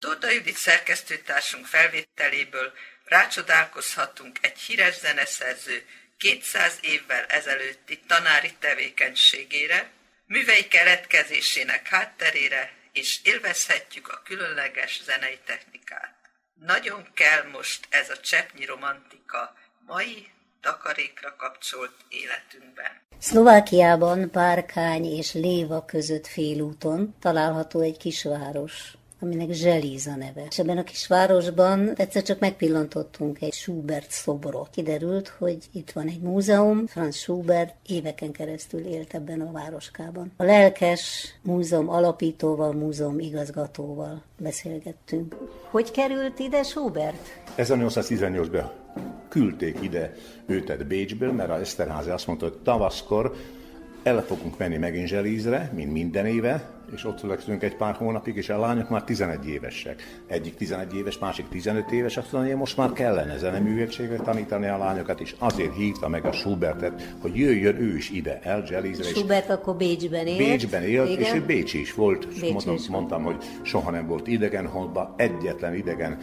Tóta Judit szerkesztőtársunk felvételéből rácsodálkozhatunk egy híres zeneszerző 200 évvel ezelőtti tanári tevékenységére, művei keletkezésének hátterére, és élvezhetjük a különleges zenei technikát. Nagyon kell most ez a cseppnyi romantika mai takarékra kapcsolt életünkben. Szlovákiában Párkány és Léva között félúton található egy kisváros, aminek Zselíza neve. És ebben a kisvárosban egyszer csak megpillantottunk egy Schubert szobrot. Kiderült, hogy itt van egy múzeum, Franz Schubert éveken keresztül élt ebben a városkában. A lelkes múzeum alapítóval, múzeum igazgatóval beszélgettünk. Hogy került ide Schubert? 1818-ben küldték ide őtet Bécsből, mert a Eszterházi azt mondta, hogy tavaszkor el fogunk menni megint Zselízre, mint minden éve, és ott születünk egy pár hónapig, és a lányok már 11 évesek. Egyik 11 éves, másik 15 éves, azt mondja, most már kellene zeneművétségre tanítani a lányokat, és azért hívta meg a Schubertet, hogy jöjjön ő is ide, el Zselízre. Schubert akkor Bécsben élt. Bécsben élt, igen. és ő Bécsi is volt. Bécsi mondom, is mondtam, hogy soha nem volt idegen, holba egyetlen idegen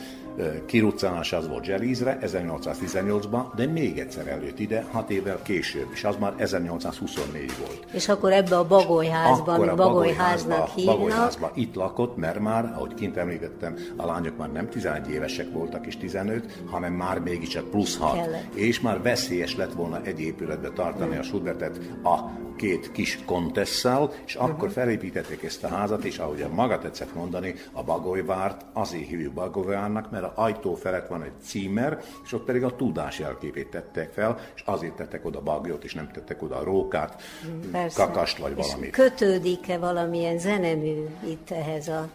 kiruccanás az volt Zselízre 1818-ban, de még egyszer előtt ide, hat évvel később, és az már 1824 volt. És akkor ebbe a Bagolyházban, a amit Bagolyháznak Bagolyházba- hívnak, Bagolyházba itt lakott, mert már, ahogy kint említettem, a lányok már nem 11 évesek voltak és 15, hanem már mégiscsak plusz 6. Kellett. És már veszélyes lett volna egy épületbe tartani a Schubertet a két kis kontesszal, és akkor felépítették ezt a házat, és ahogy a maga tetszett mondani, a Bagolyvárt azért hívjuk Bagolyvárnak, mert a ajtó felett van egy címer, és ott pedig a tudás jelképét tettek fel, és azért tettek oda bagyot, és nem tettek oda rókát, Persze. kakast vagy És valamit. kötődik-e valamilyen zenemű itt ehhez a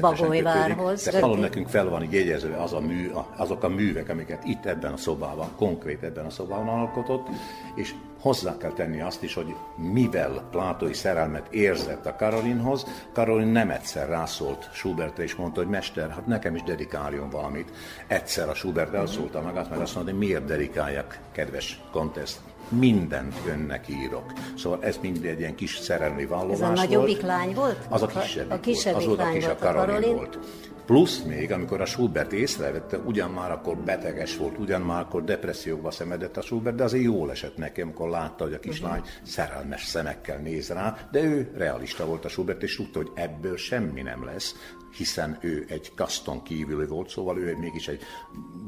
Bagolyvárhoz? De valahol nekünk fel van jegyezve az a mű, azok a művek, amiket itt ebben a szobában, konkrét ebben a szobában alkotott, és hozzá kell tenni azt is, hogy mivel plátói szerelmet érzett a Karolinhoz, Karolin nem egyszer rászólt Schubertre, és mondta, hogy mester, hát nekem is dedikáljon valamit. Egyszer a Schubert elszólta magát, mert azt mondta, hogy miért dedikáljak, kedves Contest, mindent önnek írok. Szóval ez mind egy ilyen kis szerelmi vallomás Ez a nagyobbik lány volt? Az a kisebbik, a kisebbik volt. Az lány kis a volt a Karolin. volt. Plusz még, amikor a Schubert észrevette, ugyan már akkor beteges volt, ugyan már akkor depresszióba szemedett a Schubert, de azért jól esett neki, amikor látta, hogy a kislány szerelmes szemekkel néz rá, de ő realista volt a Schubert, és tudta, hogy ebből semmi nem lesz, hiszen ő egy kaszton kívüli volt, szóval ő mégis egy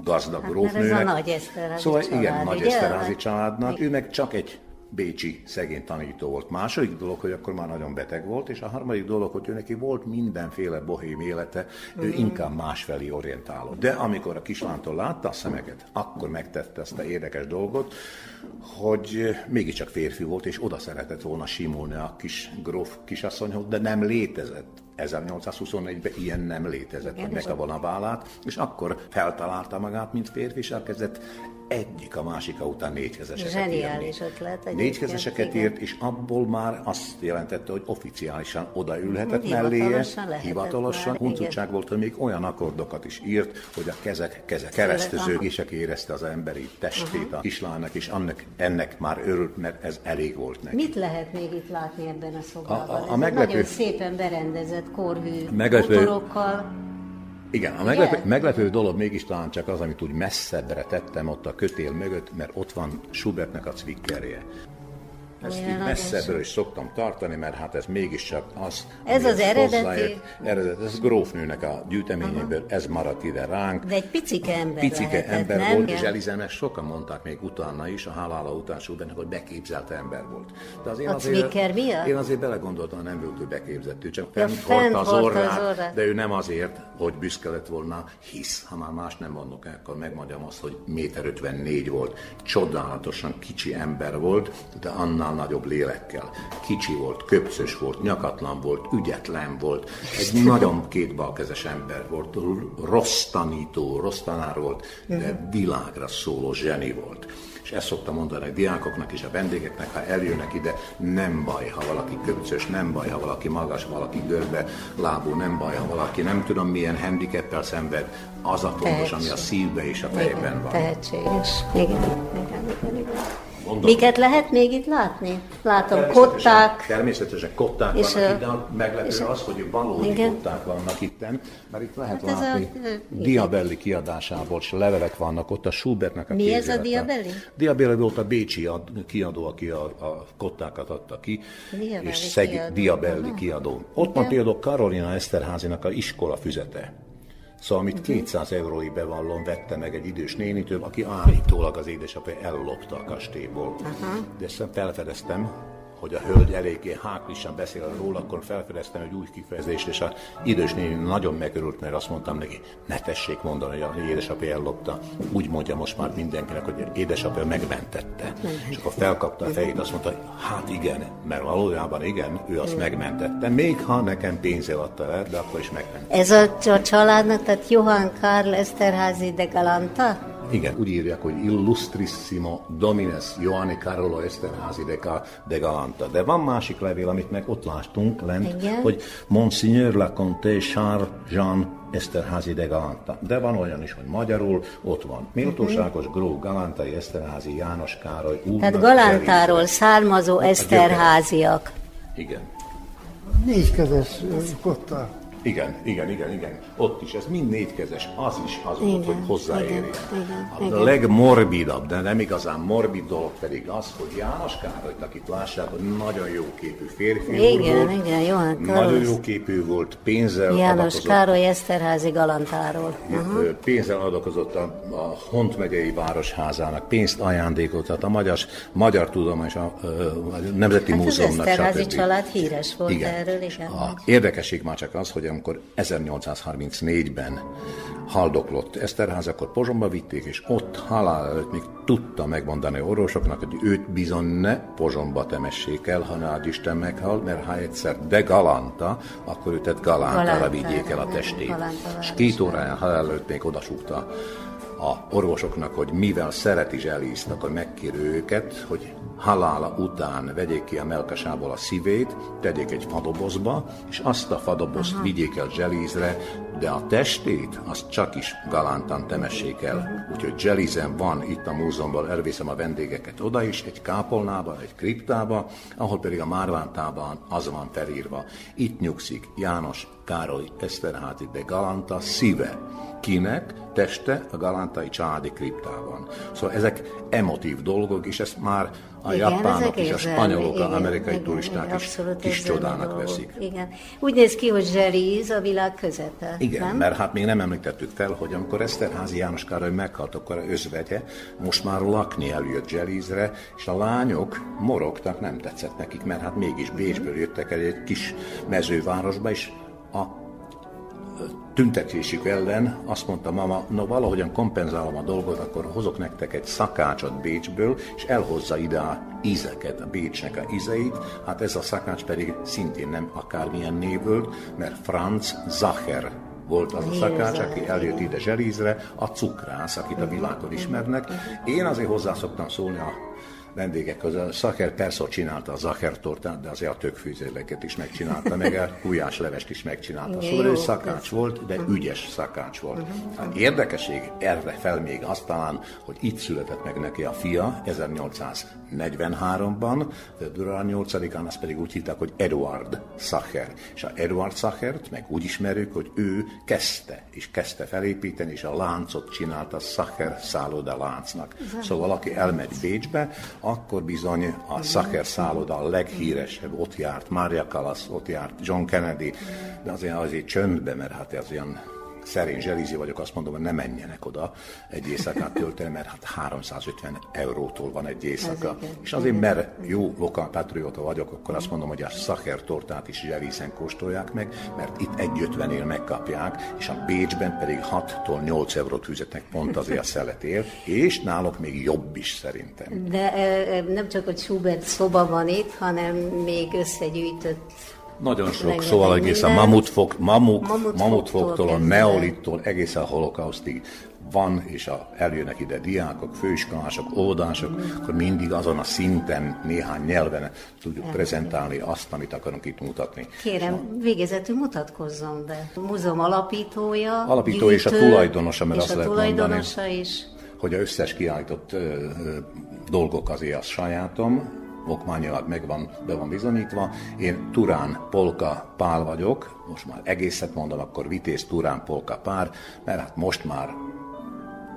gazdag Hát, mert ez a grófnőnek. nagy Eszterházy Szóval család, igen, nagy? Eszterházi családnak. Ő meg csak egy bécsi szegény tanító volt. Második dolog, hogy akkor már nagyon beteg volt, és a harmadik dolog, hogy ő neki volt mindenféle bohém élete, ő Mhm. inkább másfelé orientálott. De amikor a kislántól látta a szemeket, akkor megtette ezt a érdekes dolgot, hogy mégiscsak férfi volt, és oda szeretett volna simulni a kis gróf kisasszonyhoz, de nem létezett. 1824-ben ilyen nem létezett, hogy megkavon a vállát, és akkor feltalálta magát, mint férfi, és elkezdett egyik a másika után négykezeseket írni. ötlet Négykezeseket igen. írt, és abból már azt jelentette, hogy oficiálisan odaülhetett Mhm, melléje, hivatalosan Huncutság volt, hogy még olyan akkordokat is írt, hogy a kezek, kezek keresztezők, és érezte az emberi testét a kislánynak, és annak, ennek már örült, mert ez elég volt neki. Mit lehet még itt látni ebben a szobában? A- a- a meglepő- Nagyon szépen berendezett korhű Meglepő- bútorokkal. Igen, a meglepő, meglepő dolog mégis talán csak az, amit úgy messzebbre tettem ott a kötél mögött, mert ott van Schubertnek a cvikkerje. Ezt Olyan így messzebbről is szoktam tartani, mert hát ez mégiscsak az, Ez az eredeti? hozzáért. Eredet, ez grófnőnek a gyűjteményéből, ez maradt ide ránk. De egy picike ember Picike lehetett, ember nem? volt, és Igen. Elizenek sokan mondták még utána is, a halála után Schubertnek, hogy beképzelt ember volt. De azért A Zwicker miatt? Én azért belegondoltam, nem volt ő beképzett, ő csak Ja, fent fent az az orrát, de ő nem azért, hogy büszke lett volna, hisz, ha már más nem mondok akkor megmondjam azt, hogy méter 54 volt, csodálatosan kicsi ember volt, de annál nagyobb lélekkel. Kicsi volt, köpcös volt, nyakatlan volt, ügyetlen volt, egy nagyon kétbalkezes ember volt, rossz tanító, rossz tanár volt, de világra szóló zseni volt. És ezt szoktam mondani a diákoknak és a vendégeknek, ha eljönnek ide, nem baj, ha valaki köpcös, nem baj, ha valaki magas, valaki görbe lábú, nem baj, ha valaki nem tudom milyen handicappel szenved, az a fontos, ami a szívbe és a fejben van. Tehetséges. Igen, igen, igen, igen. Mondom. Miket lehet még itt látni? Látom természetesen, kották. Természetesen kották és vannak itt, de meglepő és az, hogy valódi igen. kották vannak itt, mert itt lehet hát látni a, Diabelli kiadásából, és levelek vannak ott a Schubertnek a Mi ez a Diabelli? Diabelli volt a bécsi kiadó, aki a, a kottákat adta ki, Diabelli és Szeg, kiadó. Diabelli kiadó. Ott van például Karolina Eszterházinak a iskola füzete. Szóval, amit 200 eurói bevallom, vette meg egy idős nénitől, aki állítólag az édesapja ellopta a kastélyból. Uh-huh. De ezt felfedeztem, hogy a hölgy eléggé háklisan beszél róla, akkor felfedeztem egy új kifejezést, és a idős néni nagyon megörült, mert azt mondtam neki, ne tessék mondani, hogy a édesapja ellopta. Úgy mondja most már mindenkinek, hogy édesapja megmentette. És akkor felkapta a fejét, azt mondta, hát igen, mert valójában igen, ő azt megmentette. Még ha nekem pénzzel adta el, de akkor is megmentette. Ez a, a családnak, tehát Johann Karl Esterházi de Galanta? Igen, úgy írják, hogy illustrissimo domines Joanni Carolo Esterházi de, de Galanta. De van másik levél, amit meg ott láttunk lent, Igen. hogy Monsignor la Comte Charles Jean Eszterházi de Galanta. De van olyan is, hogy magyarul ott van. Méltóságos uh-huh. Gró Galantai Eszterházi János Károly úr. Tehát Galantáról származó Eszterháziak. Igen. Négykezes kották. Igen, igen, igen, igen. Ott is, ez mind négykezes, az is az igen, volt, hogy hozzáérjen. Igen, igen, a legmorbidabb, de nem igazán morbid dolog pedig az, hogy János Károlyt, akit lássák, hogy nagyon jó képű férfi igen, volt. Igen, jó, Nagyon jó képű volt, pénzzel János adakozott. Károly Eszterházi Galantáról. Uh-huh. Pénzzel adakozott a, a Hont megyei városházának, pénzt ajándékot, tehát a Magyar, Magyar Tudományos a, a Nemzeti hát Múzeumnak. Az Eszterházi család híres volt igen. erről, igen. A érdekesség már csak az, hogy amikor 1834-ben haldoklott Eszterház, akkor Pozsomba vitték, és ott halál előtt még tudta megmondani orvosoknak, hogy őt bizony ne Pozsomba temessék el, ha nagy Isten meghal, mert ha egyszer de galanta, akkor őt galántára vigyék el a testét. És két óráján halál előtt még odasúgta a orvosoknak, hogy mivel szereti zselízt, akkor megkér őket, hogy halála után vegyék ki a melkasából a szívét, tegyék egy fadobozba, és azt a fadobozt Aha. vigyék el zselízre, de a testét azt csak is galántan temessék el. Úgyhogy zselízen van itt a múzeumban, elviszem a vendégeket oda is, egy kápolnába, egy kriptába, ahol pedig a márvántában az van felírva. Itt nyugszik János Károly Eszterházi de Galanta szíve. Kinek? Teste a galántai családi kriptában. Szóval ezek emotív dolgok, és ezt már a igen, japánok és a spanyolok, igen, amerikai igen, turisták igen, is kis csodának veszik. Igen. Úgy néz ki, hogy Zseriz a világ közepe. Igen, nem? mert hát még nem említettük fel, hogy amikor Eszterházi János Károly meghalt, akkor özvegye most már lakni eljött Zserizre, és a lányok morogtak, nem tetszett nekik, mert hát mégis Bécsből jöttek el egy kis mezővárosba, és a tüntetésük ellen azt mondta mama, no valahogyan kompenzálom a dolgot, akkor hozok nektek egy szakácsot Bécsből, és elhozza ide a ízeket, a Bécsnek a ízeit. Hát ez a szakács pedig szintén nem akármilyen név volt, mert Franz Zacher volt az a szakács, aki eljött ide Zselízre, a cukrász, akit a világon ismernek. Én azért hozzá szoktam szólni a vendégek között. A Szaker persze csinálta a Zacher tortát, de azért a tökfűzéleket is megcsinálta, meg a gulyás levest is megcsinálta. Szóval ő szakács volt, de ügyes szakács volt. Hát érdekesség erre fel még azt talán, hogy itt született meg neki a fia 1843-ban, február 8-án azt pedig úgy hívták, hogy Eduard Sacher. És a Eduard Sachert meg úgy ismerjük, hogy ő kezdte, és kezdte felépíteni, és a láncot csinálta Sacher szálloda láncnak. Szóval valaki elmegy Bécsbe, akkor bizony a Sacher szálloda a leghíresebb, ott járt Mária Callas, ott járt John Kennedy, de azért, azért csöndbe, mert hát ez olyan szerény zselízi vagyok, azt mondom, hogy ne menjenek oda egy éjszakát tölteni, mert hát 350 eurótól van egy éjszaka. És azért, mert jó lokálpatrióta vagyok, akkor azt mondom, hogy a szacher tortát is zselízen kóstolják meg, mert itt 1,50-él megkapják, és a Bécsben pedig 6-tól 8 eurót fizetnek pont azért a szeletért, és náluk még jobb is szerintem. De nem csak, hogy Schubert szoba van itt, hanem még összegyűjtött nagyon sok, szóval egész a mamutfog, mamuk, mamutfogtól, a neolittól, egész a holokausztig van, és a, eljönnek ide diákok, főiskolások, óvodások, mm. akkor mindig azon a szinten, néhány nyelven tudjuk Elég. prezentálni azt, amit akarunk itt mutatni. Kérem, végezetül mutatkozzon be. A múzeum alapítója, Alapító gyűjtő, és a tulajdonosa, mert és azt a lehet tulajdonosa mondani. is. hogy a összes kiállított dolgok azért az sajátom, okmányilag megvan, be van bizonyítva. Én Turán Polka Pál vagyok, most már egészet mondom, akkor Vitéz Turán Polka Pár, mert hát most már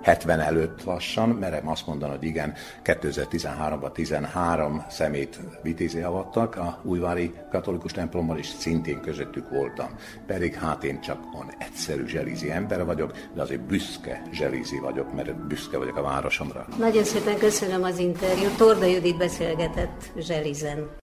70 előtt lassan, merem azt mondani, hogy igen, 2013-ban 13 szemét vitézi avattak a újvári katolikus templomban, és szintén közöttük voltam. Pedig hát én csak on egyszerű zselízi ember vagyok, de azért büszke zselízi vagyok, mert büszke vagyok a városomra. Nagyon szépen köszönöm az interjút. Torda Judit beszélgetett Zselizen.